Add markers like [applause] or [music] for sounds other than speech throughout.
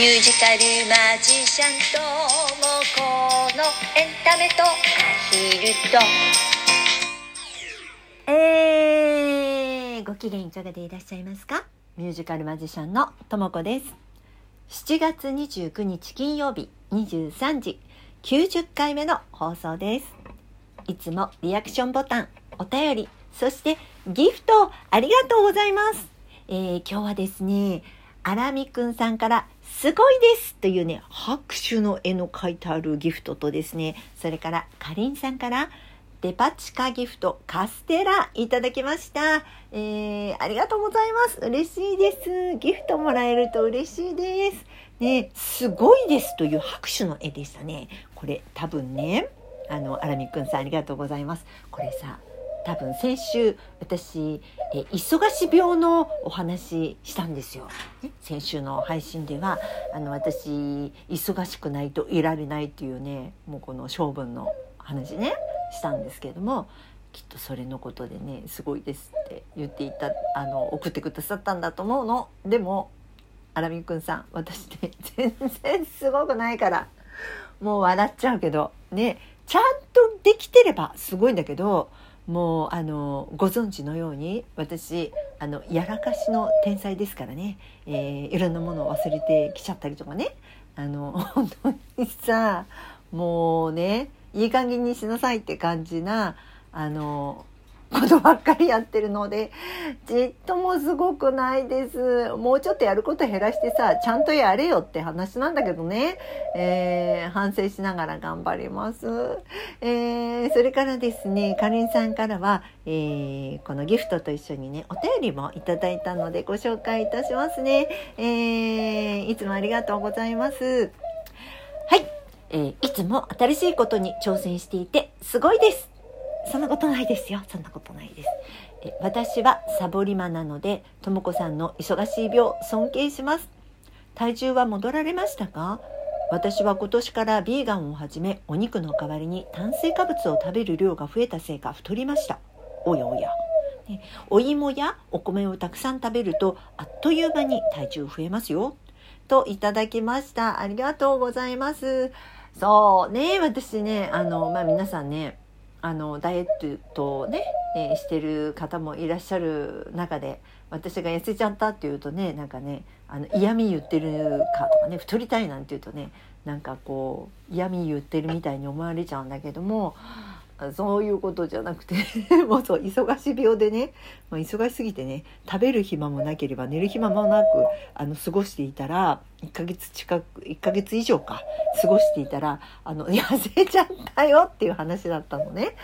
ミュージカルマジシャンともこのエンタメと。アヒルとえー、ご機嫌いかがでいらっしゃいますか？ミュージカルマジシャンのともこです。7月29日金曜日23時90回目の放送です。いつもリアクションボタンお便りそしてギフトありがとうございます、えー、今日はですねアラミくんさんからすごいですというね、拍手の絵の描いてあるギフトとですね、それからかりんさんからデパ地下ギフトカステラいただきました。えー、ありがとうございます。嬉しいです。ギフトもらえると嬉しいです。ね、すごいですという拍手の絵でしたね。これ多分ね、あの、アラミくんさんありがとうございます。これさ、多分先週私え忙し病のお話したんですよ、ね、先週の配信ではあの私忙しくないといられないっていうねもうこの性分の話ねしたんですけれどもきっとそれのことでねすごいですって言っていたあの送ってくださったんだと思うの。でもアラミくんさん私ね全然すごくないからもう笑っちゃうけどねちゃんとできてればすごいんだけどもうあのご存知のように私あのやらかしの天才ですからね、えー、いろんなものを忘れてきちゃったりとかね。あの [laughs] 本当にさもうねいい加減にしなさいって感じなあのことばっかりやってるのでじっともすごくないです。もうちょっとやること減らしてさちゃんとやれよって話なんだけどね、えー、反省しながら頑張ります、えー、それからですねかりんさんからは、えー、このギフトと一緒にねお便りもいただいたのでご紹介いたしますね、えいつもありがとうございます。はい、えーいつも新しいことに挑戦していてすごいです。そんなことないですよ。そんなことないです。え私はサボり魔なので、ともこさんの忙しい病、尊敬します。体重は戻られましたか？私は今年からビーガンを始め、お肉の代わりに炭水化物を食べる量が増えたせいか太りました。おやおや。ね、お芋やお米をたくさん食べると、あっという間に体重増えますよ。といただきました。ありがとうございます。そうね、私ね、あの、まあ皆さんね、あのダイエットをね、えー、してる方もいらっしゃる中で私が痩せちゃったっていうとねなんかねあの嫌味言ってるかとかね太りたいなんて言うとねなんかこう嫌味言ってるみたいに思われちゃうんだけどもそういうことじゃなくて [laughs] もうそう忙し病でね、まあ、忙しすぎてね食べる暇もなければ寝る暇もなくあの過ごしていたら1ヶ月近く1ヶ月以上か過ごしていたらあの [laughs] 痩せちゃったよっていう話だったのね。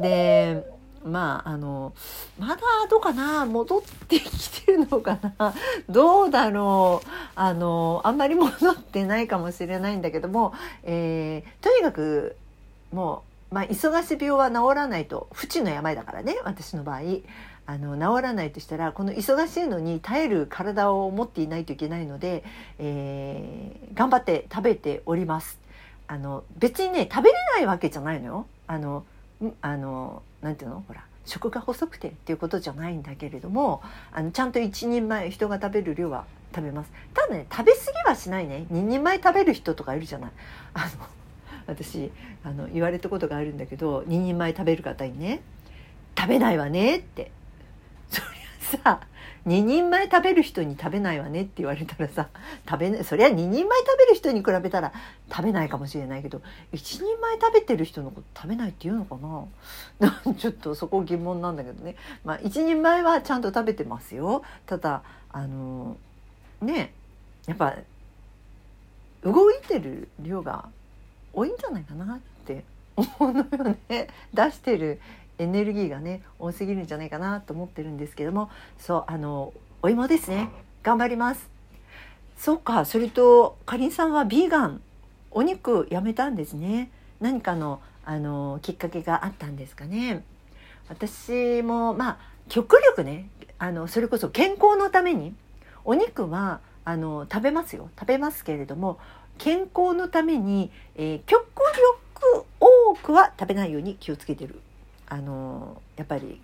でまああのまだどうかな戻ってきてるのかなどうだろうあのあんまり戻ってないかもしれないんだけども、えー、とにかくもうまあ、忙し病は治らないと不治の病だからね私の場合。あの治らないとしたらこの忙しいのに耐える体を持っていないといけないので、えー、頑張って食べております。あの別にね食べれないわけじゃないのよ。あのあのなんていうの？ほら食が細くてっていうことじゃないんだけれどもあのちゃんと一人前人が食べる量は食べます。ただね食べ過ぎはしないね。2人前食べる人とかいるじゃない。あの私あの言われたことがあるんだけど2人前食べる方にね「食べないわね」って。そりゃさ2人前食べる人に食べないわねって言われたらさ食べそりゃ2人前食べる人に比べたら食べないかもしれないけど1人前食べてる人のこと食べないって言うのかな？ちょっとそこ疑問なんだけどね。まあ1人前はちゃんと食べてますよ。ただあのねやっぱ動いてる量が多いんじゃないかなって [laughs] 思うのよね。出してるエネルギーがね多すぎるんじゃないかなと思ってるんですけども。そうあのお芋ですね。頑張ります。そうかそれとかりんさんはビーガンお肉やめたんですね。何かのあのきっかけがあったんですかね。私もまあ極力ねあのそれこそ健康のためにお肉はあの食べますよ。食べますけれども健康のために、えー、極力多くは食べないように気をつけてる。あのやっぱり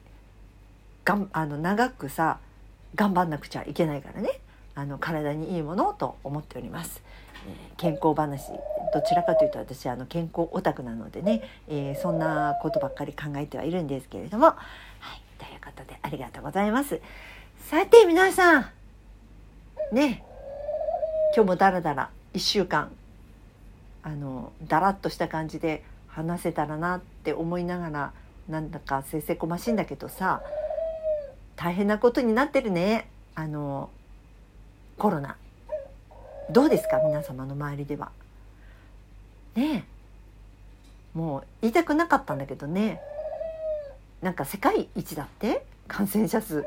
がんあの長くさ頑張んなくちゃいけないからね。あの体にいいものと思っております。えー健康話どちらかというと私あの健康オタクなのでね、えーそんなことばっかり考えてはいるんですけれども。はいということでありがとうございます。さて皆さん。ね。今日もだらだら1週間あのだらっとした感じで話せたらなって思いながらなんだかせせこましいんだけどさ大変なことになってるね。あのコロナ。どうですか？皆様の周りでは。ねえ。もう言いたくなかったんだけどね。なんか世界一だって？感染者数、ね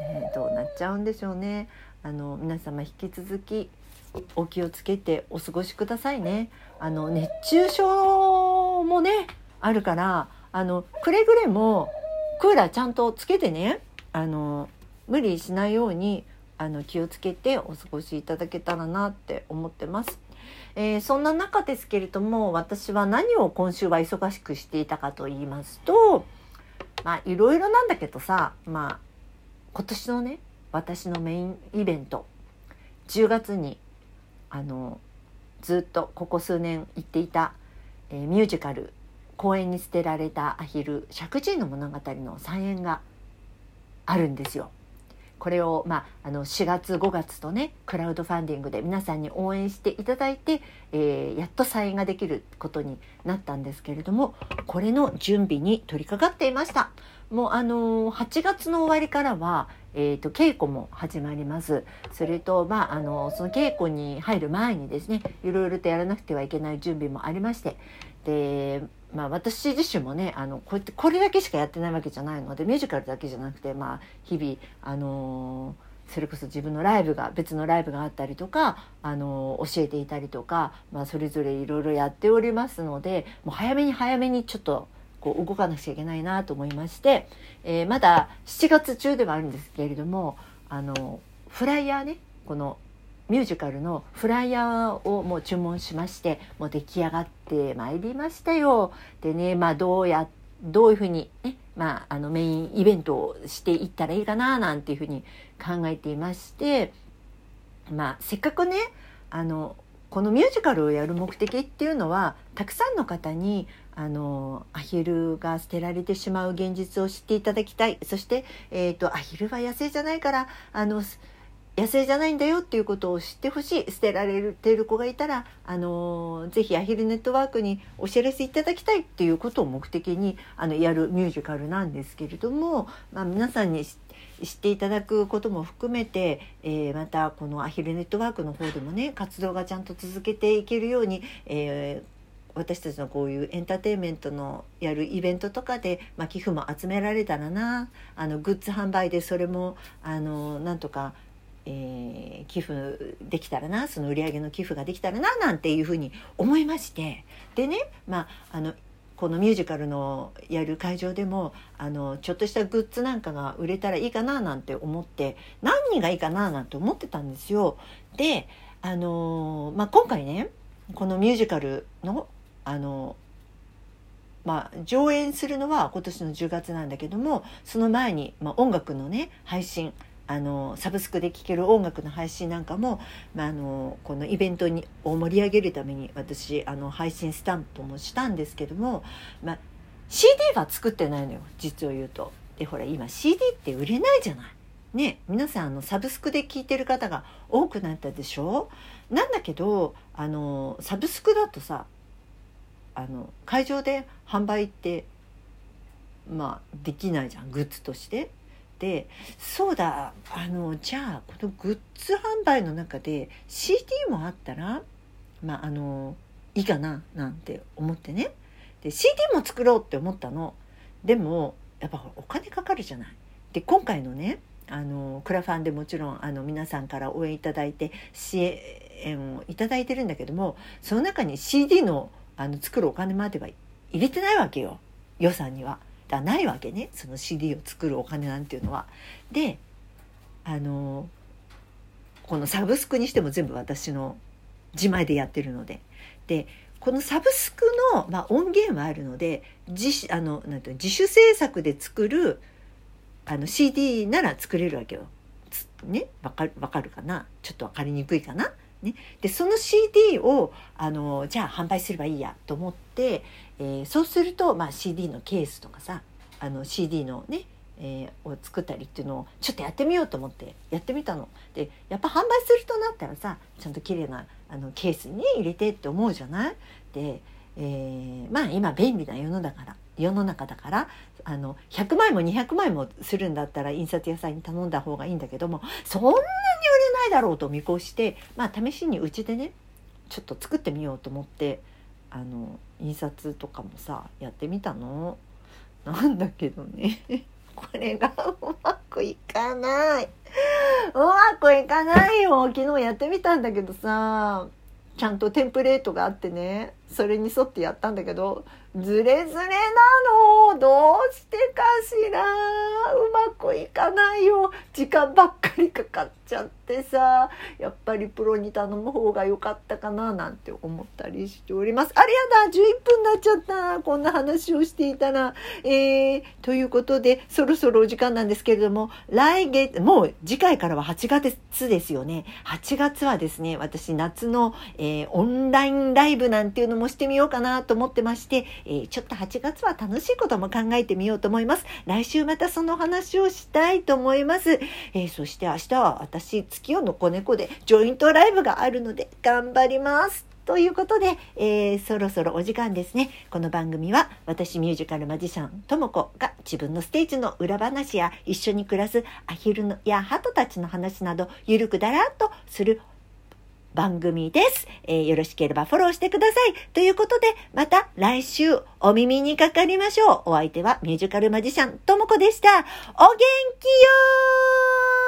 え、どうなっちゃうんでしょうね。あの皆様引き続きお気をつけてお過ごしくださいねあの熱中症もねあるからあのくれぐれもクーラーちゃんとつけてねあの無理しないようにあの気をつけてお過ごしいただけたらなって思ってます。えーそんな中ですけれども私は何を今週は忙しくしていたかと言いますとまあいろいろなんだけどさまあ今年のね私のメインイベント10月にあのずっとここ数年行っていた、えーミュージカル「公園に捨てられたアヒル石神の物語」の再演があるんですよ。これを、まあ、あの4月5月とねクラウドファンディングで皆さんに応援していただいて、えーやっと再演ができることになったんですけれどもこれの準備に取り掛かっていました。もうあのー8月の終わりからは、えー、と稽古も始まります。それと、まあ、あのその稽古に入る前にですねいろいろとやらなくてはいけない準備もありましてで、まあ、私自身もねあのこうやってこれだけしかやってないわけじゃないのでミュージカルだけじゃなくて、まあ、日々あのーそれこそ自分のライブが別のライブがあったりとか、あの教えていたりとか、まあ、それぞれいろいろやっておりますのでもう早めに早めにちょっとこう動かなくちゃいけないなと思いまして、えーまだ7月中ではあるんですけれどもあのフライヤーねこのミュージカルのフライヤーをもう注文しましてもう出来上がってまいりましたよ。でねまあどうやどういうふうにね、まあ、あのメインイベントをしていったらいいかななんていうふうに考えていましてまあせっかくねあのこのミュージカルをやる目的っていうのはたくさんの方にあのアヒルが捨てられてしまう現実を知っていただきたい。そして、えー、とアヒルは野生じゃないからあの野生じゃないんだよっていうことを知ってほしい捨てられている子がいたらあのぜひアヒルネットワークにお知らせいただきたいっていうことを目的にあのやるミュージカルなんですけれども、まあ、皆さんに知知っていただくことも含めて、えーまたこのアヒルネットワークの方でもね活動がちゃんと続けていけるように、えー私たちのこういうエンターテインメントのやるイベントとかで、まあ、寄付も集められたらなあのグッズ販売でそれもあのなんとか、えー寄付できたらなその売り上げの寄付ができたらななんていうふうに思いましてでね、まあ、あのこのミュージカルのやる会場でもあのちょっとしたグッズなんかが売れたらいいかななんて思って何がいいかななんて思ってたんですよ。であの、まあ、今回ねこのミュージカルのあのまあ、上演するのは今年の10月なんだけどもその前に、まあ、音楽のね配信あのサブスクで聴ける音楽の配信なんかも、まあ、あのこのイベントにを盛り上げるために私あの配信スタンプもしたんですけども、まあ、CD は作ってないのよ実を言うと。でほら今 CD って売れないじゃない。ね皆さんあのサブスクで聴いてる方が多くなったでしょなんだけどあのサブスクだとさあの会場で販売ってまあできないじゃんグッズとして。でそうだあのじゃあこのグッズ販売の中で CD もあったらまああのいいかななんて思ってねで CD も作ろうって思ったのでもやっぱお金かかるじゃない。で今回のねあのクラファンでもちろんあの皆さんから応援いただいて支援をいただいてるんだけどもその中に CD のあの作るお金までは入れてないわけよ予算には。だないわけねその CD を作るお金なんていうのは。であのこのサブスクにしても全部私の自前でやってるので。でこのサブスクの、まあ、音源はあるので自あのなんていう自主制作で作るあの CD なら作れるわけよ。ねわかるわかるかな？ちょっとわかりにくいかな？ね、でその CD をあのじゃあ販売すればいいやと思って、えーそうすると、まあ、CD のケースとかさあの CD のね、えーを作ったりっていうのをちょっとやってみようと思ってやってみたの。でやっぱ販売するとなったらさちゃんと綺麗なあのケースに、入れてって思うじゃない？で、えーまあ今便利な世の中だ世の中だからあの100枚も200枚もするんだったら印刷屋さんに頼んだ方がいいんだけどもそんなに売れないだろうと見越してまあ試しにうちでねちょっと作ってみようと思ってあの印刷とかもさやってみたの？[laughs] なんだけどね。[laughs] これがうまくいかない。うまくいかないよ。昨日やってみたんだけどさちゃんとテンプレートがあってね。それに沿ってやったんだけどズレズレなの。どうしてかしら？うまくいかないよ。時間ばっかりかかっちゃってさ。やっぱりプロに頼む方が良かったかななんて思ったりしております。あれやだ11分になっちゃった。こんな話をしていたら。えー、ということでそろそろお時間なんですけれども来月もう次回からは8月ですよね。8月はですね私夏の、えーオンラインライブなんていうのもしてみようかなと思ってまして、えーちょっと8月は楽しいことも考えてみようと思います。来週またその話をしたいと思います、えーそして明日は私月夜の子猫でジョイントライブがあるので頑張りますということで、えーそろそろお時間ですね。この番組は私ミュージカルマジシャンともこが自分のステージの裏話や一緒に暮らすアヒルのやハトたちの話などゆるくだらっとする番組です、えーよろしければフォローしてください。ということで、また来週お耳にかかりましょう。お相手はミュージカルマジシャンともこでした。お元気よー